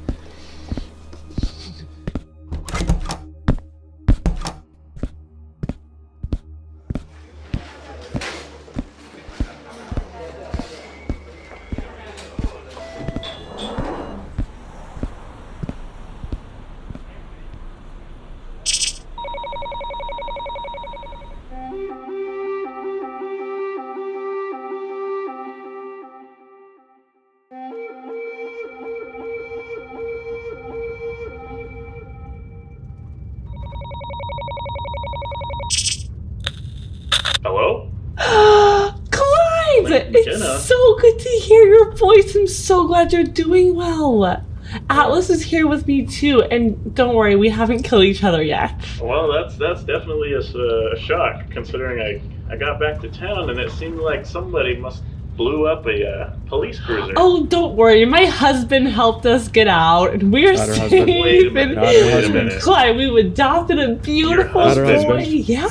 So glad you're doing well. Atlas is here with me too, and don't worry, we haven't killed each other yet. well, that's that's definitely a shock considering I I got back to town and it seemed like somebody must blew up a uh, police cruiser. Oh, don't worry, my husband helped us get out, and we're Not her safe. husband. Wait a and minute. Not a Clyde, we've adopted a beautiful boy. husband. Yeah,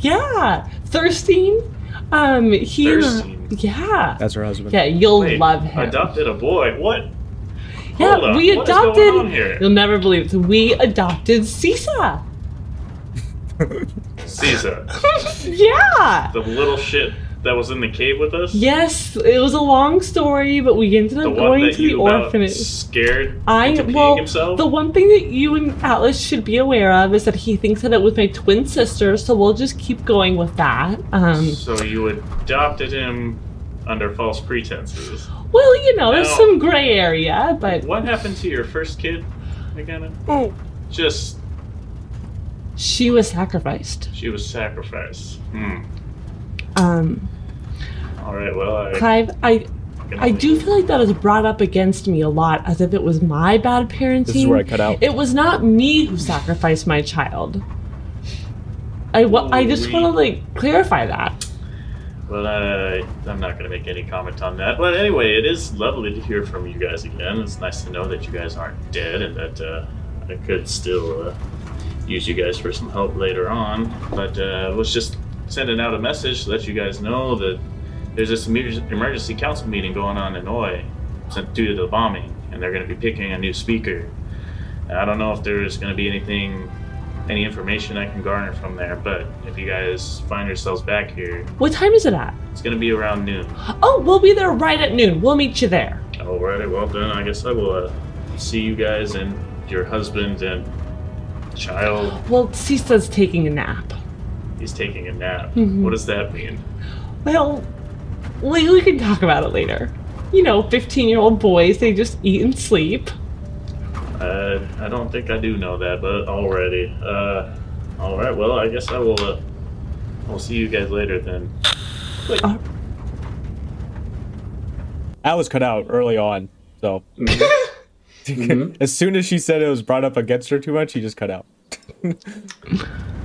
yeah. Thirstein, um, he. Thirstein? Yeah, That's her husband. yeah. You'll Wait, love him. Adopted a boy. What? yeah, Hold on, we what is adopted. going on here? You'll never believe it. We adopted Sisa. Caesar, [LAUGHS] yeah. the little shit that was in the cave with us. Yes, it was a long story, but we ended The up one going that to the you orphanage. scared I into well, himself. the one thing that you and Atlas should be aware of is that he thinks that it was my twin sister, so we'll just keep going with that. Um, so you adopted him under false pretenses. well, you know, there's some gray area, but What happened to your first kid, McKenna? Oh. Just she was sacrificed. she was sacrificed. Hmm. Um, All right. Well, I. Clive, I I do feel like that is brought up against me a lot, as if it was my bad parenting. This is where I cut out. It was not me who sacrificed my child. I, I just want to like clarify that. Well, I, I'm not going to make any comment on that. But anyway, it is lovely to hear from you guys again. It's nice to know that you guys aren't dead and that uh, I could still uh, use you guys for some help later on. But uh, I was just sending out a message to let you guys know that there's this emergency council meeting going on in Nanoi due to the bombing, and they're going to be picking a new speaker. I don't know if there's going to be anything, any information I can garner from there, but if you guys find yourselves back here, What time is it at? it's gonna be around noon. Oh, we'll be there right at noon. We'll meet you there. Alrighty, well then, I guess I will uh, see you guys and your husband and child. Well, Sisa's taking a nap. He's taking a nap. Mhm. What does that mean? Well, we, we can talk about it later. You know, 15 year old boys, they just eat and sleep. Uh, I don't think I do know that, but already. Uh, all right. Well, I guess I will. Uh, I'll see you guys later then. Alice cut out early on, so Mhm. [LAUGHS] as soon as she said it was brought up against her too much, he just cut out. [LAUGHS]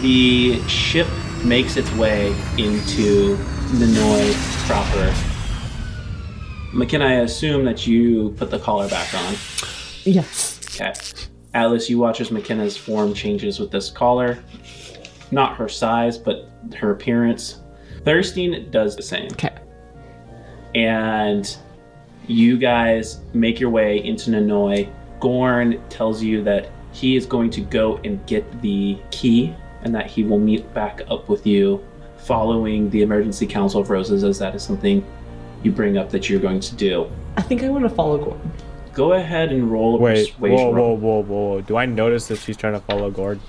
The ship makes its way into Nanoi proper. McKenna, I assume that you put the collar back on. Yes. Okay. Atlas, you watch as McKenna's form changes with this collar. Not her size, but her appearance. Thirstein does the same. Okay. And you guys make your way into Nanoi. Gorn tells you that he is going to go and get the key and that he will meet back up with you following the Emergency Council of Roses, as that is something you bring up that you're going to do. I think I want to follow Gordon. Go ahead and roll a Wait, persuasion whoa, whoa, roll. whoa, whoa! Do I notice that she's trying to follow Gorn?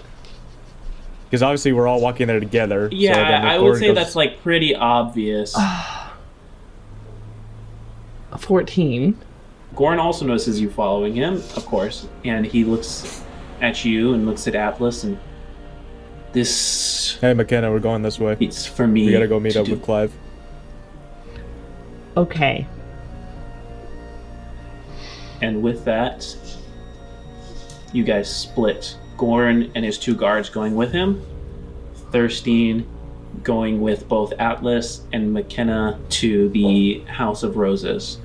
Because obviously we're all walking there together. so Yeah, then if I would say goes- that's like pretty obvious. [SIGHS] 14. Gorn also notices you following him, of course, and he looks at you and looks at Atlas and this Hey, McKenna, we're going this way. it's for me. We gotta go meet to up do. with Clive. Okay. And with that, you guys split. Gorn and his two guards going with him. Thirstein going with both Atlas and McKenna to the House of Roses.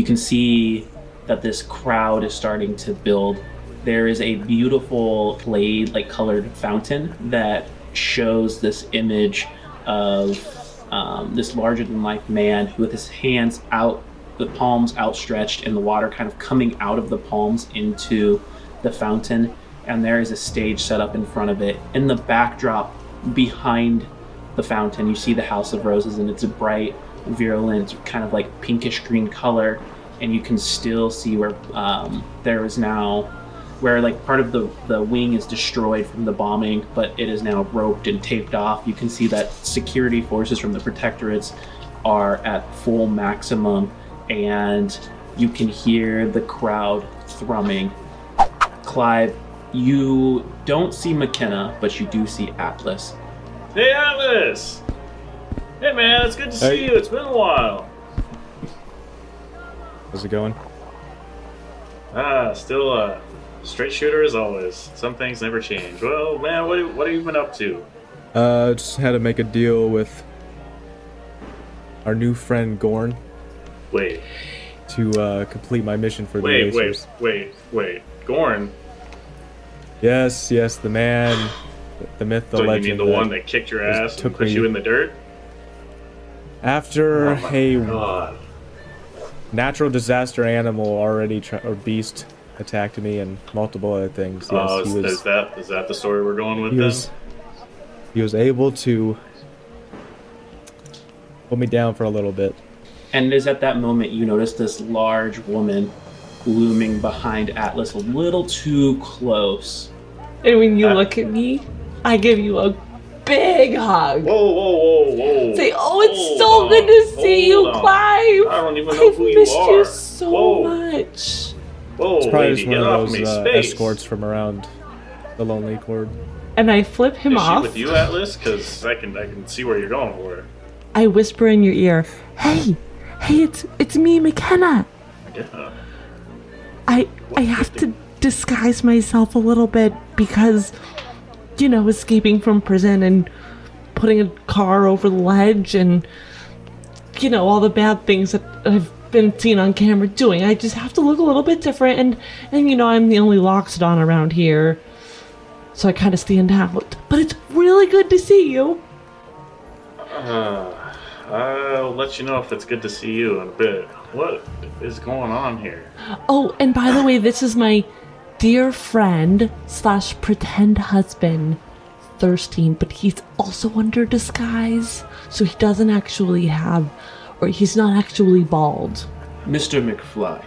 You can see that this crowd is starting to build. There is a beautiful like colored fountain that shows this image of um, this larger than life man with his hands out the palms outstretched and the water kind of coming out of the palms into the fountain. And there is a stage set up in front of it. In the backdrop behind the fountain you see the house of roses and it's a bright virulent kind of like pinkish green color and you can still see where um, there is now where like part of the the wing is destroyed from the bombing, but it is now roped and taped off. You can see that security forces from the protectorates are at full maximum, and you can hear the crowd thrumming. Clive, you don't see McKenna, but you do see Atlas. Hey, Atlas! Hey, man, it's good to see you. It's been a while. How's it going? Ah, still a straight shooter as always. Some things never change. Well, man, what, what have you been up to? Uh, just had to make a deal with our new friend Gorn Wait, to uh, complete my mission for the wait, wait, wait, wait. Gorn, Yes, yes, the man, the myth, the so you legend. mean the one that kicked your ass and took put me- you in the dirt? After Oh a God. natural disaster animal already tra- or beast attacked me and multiple other things. Yes, oh, he is, was. is that is that the story we're going with he then? was. He was able to hold me down for a little bit. And it is at that moment you notice this large woman looming behind Atlas a little too close. And when you Uh, look at me, I give you a big hug. Whoa, whoa, whoa, whoa! Say, oh, it's Hold so on, good to see you, hold on. Clive. I don't even know I've who you missed are. you so Whoa. much. Whoa, It's probably lady, just one of those uh, escorts from around the Lonely Cord. And I flip him Is she off. with you, Atlas? Because I can I can see where you're going for. I whisper in your ear, "Hey, hey, it's it's me, McKenna. Yeah. I I have to disguise myself a little bit because, you know, escaping from prison and putting a car over the ledge and, you know, all the bad things that I've been seen on camera doing. I just have to look a little bit different and and you know I'm the only Loxodon around here, so I kind of stand out. But it's really good to see you. Uh, I'll let you know if it's good to see you in a bit. What is going on here? Oh, and by the way, this is my dear friend slash pretend husband, Thirstein, but he's also under disguise, so he doesn't actually have, or he's not actually bald. Mr. McFly.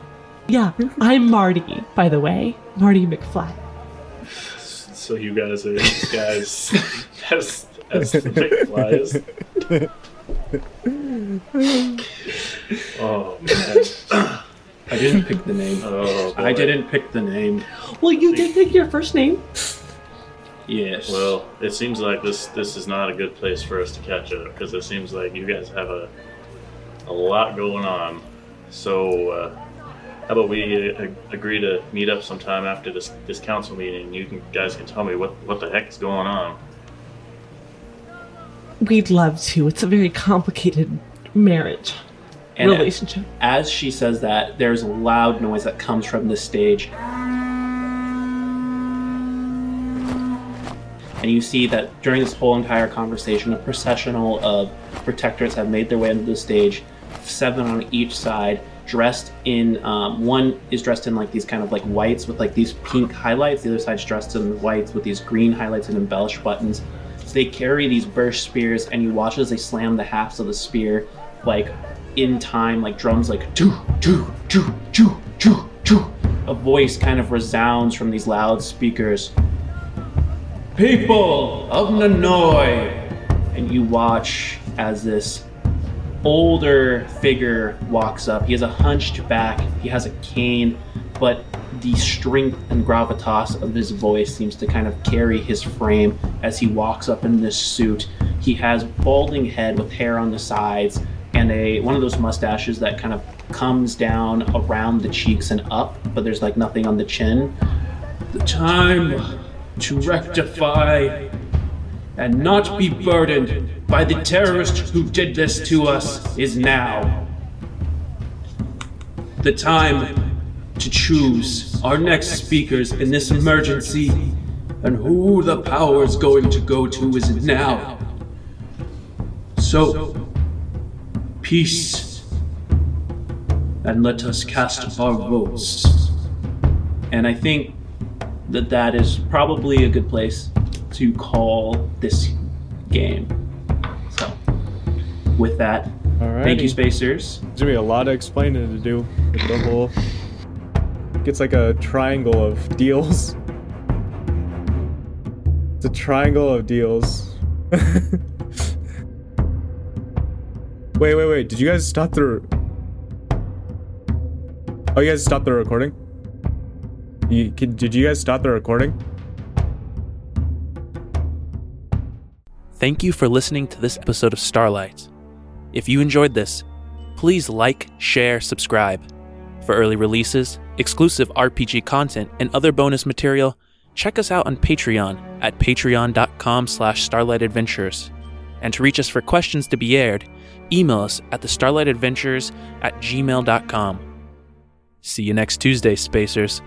Yeah, I'm Marty, by the way, Marty McFly. So you guys are guys [LAUGHS] as as the McFlies. [LAUGHS] oh man. [CLEARS THROAT] I didn't pick the name. [LAUGHS] Oh, I didn't pick the name. Well, you did pick your first name. Yes. Well, it seems like this this is not a good place for us to catch up because it seems like you guys have a a lot going on. So, uh, how about we uh, agree to meet up sometime after this this council meeting? You can, guys can tell me what what the heck is going on. We'd love to. It's a very complicated marriage And relationship. as she says that, there's a loud noise that comes from the stage. And you see that during this whole entire conversation, a processional of protectors have made their way onto the stage, seven on each side, dressed in. Um, one is dressed in like these kind of like whites with like these pink highlights. The other side's dressed in whites with these green highlights and embellished buttons. So they carry these burst spears, and you watch as they slam the halves of the spear, like in time, like drums, like choo choo choo choo choo choo. A voice kind of resounds from these loudspeakers. People of Nanoi! And you watch as this older figure walks up. He has a hunched back, he has a cane, but the strength and gravitas of his voice seems to kind of carry his frame as he walks up in this suit. He has balding head with hair on the sides and a one of those mustaches that kind of comes down around the cheeks and up, but there's like nothing on the chin. The time to rectify and not be burdened by the terrorists who did this to us is now. The time to choose our next speakers in this emergency and who the power is going to go to is now. So, peace, and let us cast our votes. And I think that that is probably a good place to call this game. So, with that, All right. thank you, Spacers. There's gonna be a lot of explaining to do with the whole it's like a triangle of deals. It's a triangle of deals. [LAUGHS] wait, wait, wait. Did you guys stop the? Oh, you guys stopped the recording. You, can, did you guys stop the recording? Thank you for listening to this episode of Starlight. If you enjoyed this, please like, share, subscribe. For early releases, exclusive RPG content, and other bonus material, check us out on Patreon at patreon.com slash starlightadventures. And to reach us for questions to be aired, email us at the starlightadventures at gmail.com. See you next Tuesday, Spacers.